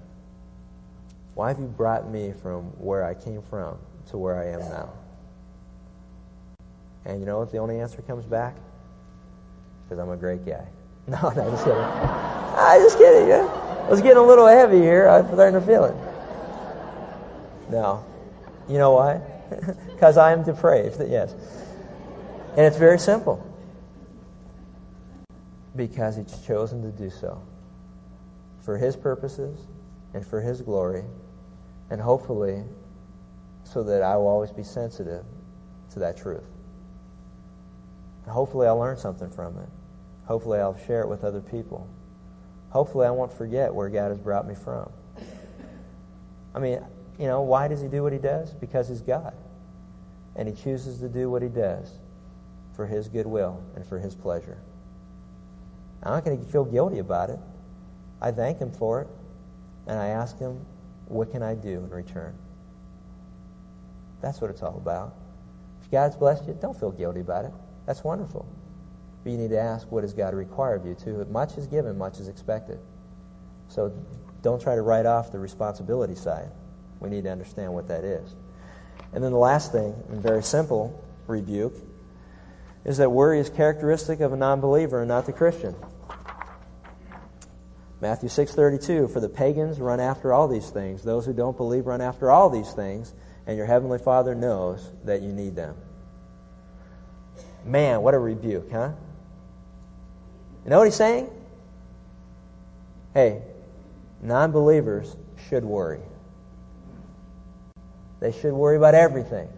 Why have you brought me from where I came from to where I am now? And you know what the only answer comes back? Because I'm a great guy. No, no, just kidding. I'm just kidding. Yeah. I was getting a little heavy here. I'm starting to feel it. No. You know why? because I am depraved. Yes. And it's very simple. Because he's chosen to do so. For his purposes and for his glory. And hopefully so that I will always be sensitive to that truth. And hopefully I'll learn something from it. Hopefully I'll share it with other people. Hopefully I won't forget where God has brought me from. I mean, you know, why does he do what he does? Because he's God. And he chooses to do what he does for his goodwill and for his pleasure. I'm not going to feel guilty about it. I thank him for it. And I ask him, what can I do in return? That's what it's all about. If God's blessed you, don't feel guilty about it. That's wonderful. But you need to ask, what does God require of you too? Much is given, much is expected. So don't try to write off the responsibility side. We need to understand what that is. And then the last thing, and very simple rebuke, is that worry is characteristic of a non-believer and not the Christian. Matthew 6:32 for the pagans run after all these things those who don't believe run after all these things and your heavenly Father knows that you need them. Man, what a rebuke, huh? You know what he's saying? Hey, non-believers should worry. They should worry about everything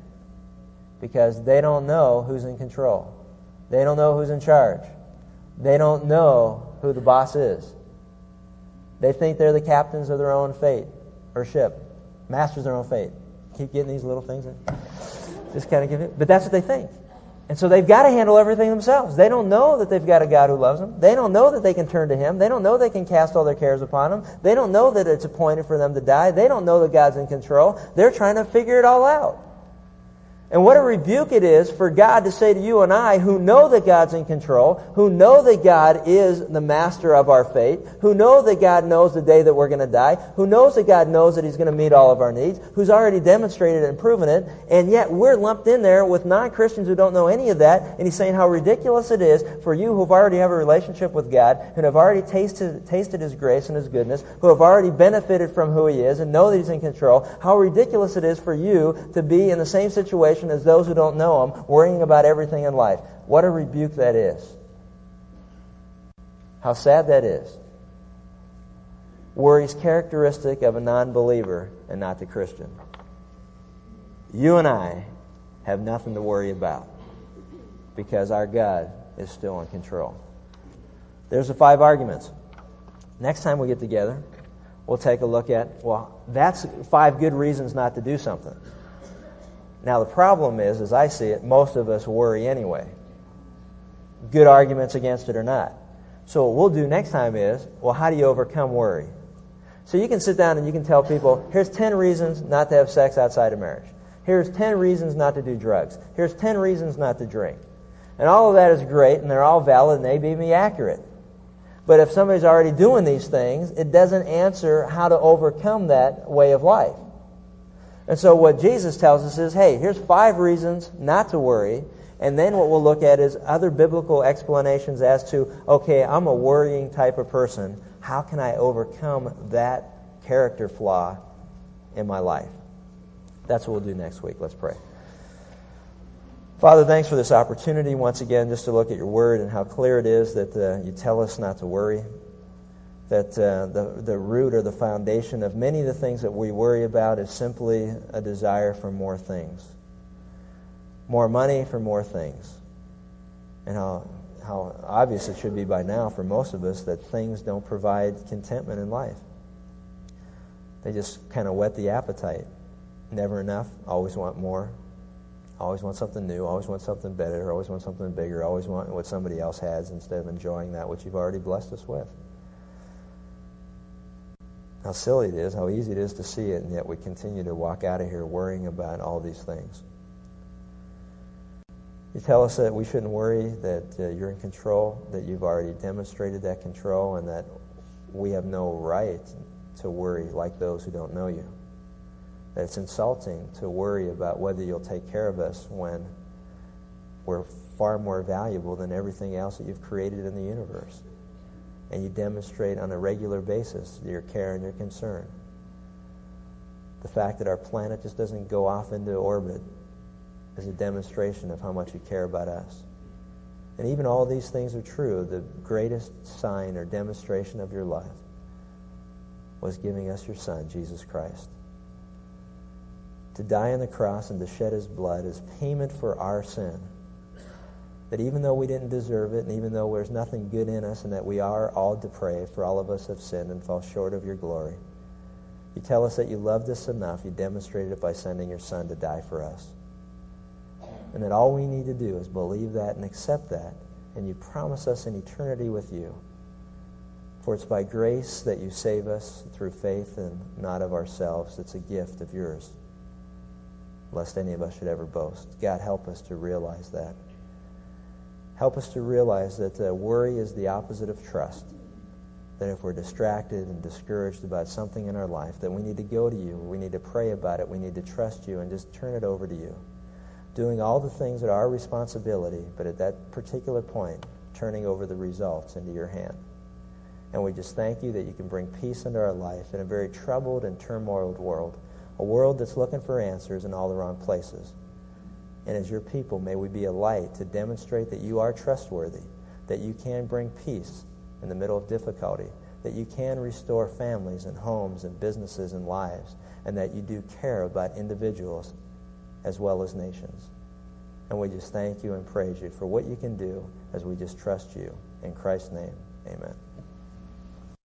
because they don't know who's in control. They don't know who's in charge. They don't know who the boss is. They think they're the captains of their own fate or ship, masters of their own fate. Keep getting these little things in. Just kind of give it. But that's what they think. And so they've got to handle everything themselves. They don't know that they've got a God who loves them. They don't know that they can turn to Him. They don't know they can cast all their cares upon Him. They don't know that it's appointed for them to die. They don't know that God's in control. They're trying to figure it all out. And what a rebuke it is for God to say to you and I, who know that God's in control, who know that God is the master of our fate, who know that God knows the day that we're going to die, who knows that God knows that He's going to meet all of our needs, who's already demonstrated and proven it, and yet we're lumped in there with non-Christians who don't know any of that, and He's saying how ridiculous it is for you who've already have a relationship with God, and have already tasted, tasted His grace and His goodness, who have already benefited from who He is and know that He's in control, how ridiculous it is for you to be in the same situation as those who don't know Him, worrying about everything in life. What a rebuke that is. How sad that is. Worry is characteristic of a non-believer and not the Christian. You and I have nothing to worry about because our God is still in control. There's the five arguments. Next time we get together, we'll take a look at, well, that's five good reasons not to do something. Now, the problem is, as I see it, most of us worry anyway. Good arguments against it or not. So what we'll do next time is, well, how do you overcome worry? So you can sit down and you can tell people, here's 10 reasons not to have sex outside of marriage. Here's 10 reasons not to do drugs. Here's 10 reasons not to drink. And all of that is great, and they're all valid, and they may be accurate. But if somebody's already doing these things, it doesn't answer how to overcome that way of life. And so what Jesus tells us is, hey, here's five reasons not to worry. And then what we'll look at is other biblical explanations as to, okay, I'm a worrying type of person. How can I overcome that character flaw in my life? That's what we'll do next week. Let's pray. Father, thanks for this opportunity once again just to look at your word and how clear it is that uh, you tell us not to worry that uh, the, the root or the foundation of many of the things that we worry about is simply a desire for more things. More money for more things. And how, how obvious it should be by now for most of us that things don't provide contentment in life. They just kind of whet the appetite. Never enough, always want more. Always want something new, always want something better, always want something bigger, always want what somebody else has instead of enjoying that which you've already blessed us with how silly it is, how easy it is to see it, and yet we continue to walk out of here worrying about all these things. You tell us that we shouldn't worry, that uh, you're in control, that you've already demonstrated that control, and that we have no right to worry like those who don't know you. That it's insulting to worry about whether you'll take care of us when we're far more valuable than everything else that you've created in the universe and you demonstrate on a regular basis your care and your concern. The fact that our planet just doesn't go off into orbit is a demonstration of how much you care about us. And even all these things are true, the greatest sign or demonstration of your love was giving us your Son, Jesus Christ. To die on the cross and to shed his blood is payment for our sin that even though we didn't deserve it, and even though there's nothing good in us, and that we are all depraved, for all of us have sinned and fall short of your glory, you tell us that you loved us enough, you demonstrated it by sending your Son to die for us. And that all we need to do is believe that and accept that, and you promise us an eternity with you. For it's by grace that you save us through faith and not of ourselves. It's a gift of yours, lest any of us should ever boast. God, help us to realize that. Help us to realize that uh, worry is the opposite of trust. That if we're distracted and discouraged about something in our life, that we need to go to you. We need to pray about it. We need to trust you and just turn it over to you. Doing all the things that are our responsibility, but at that particular point, turning over the results into your hand. And we just thank you that you can bring peace into our life in a very troubled and turmoiled world, a world that's looking for answers in all the wrong places. And as your people, may we be a light to demonstrate that you are trustworthy, that you can bring peace in the middle of difficulty, that you can restore families and homes and businesses and lives, and that you do care about individuals as well as nations. And we just thank you and praise you for what you can do as we just trust you. In Christ's name, amen.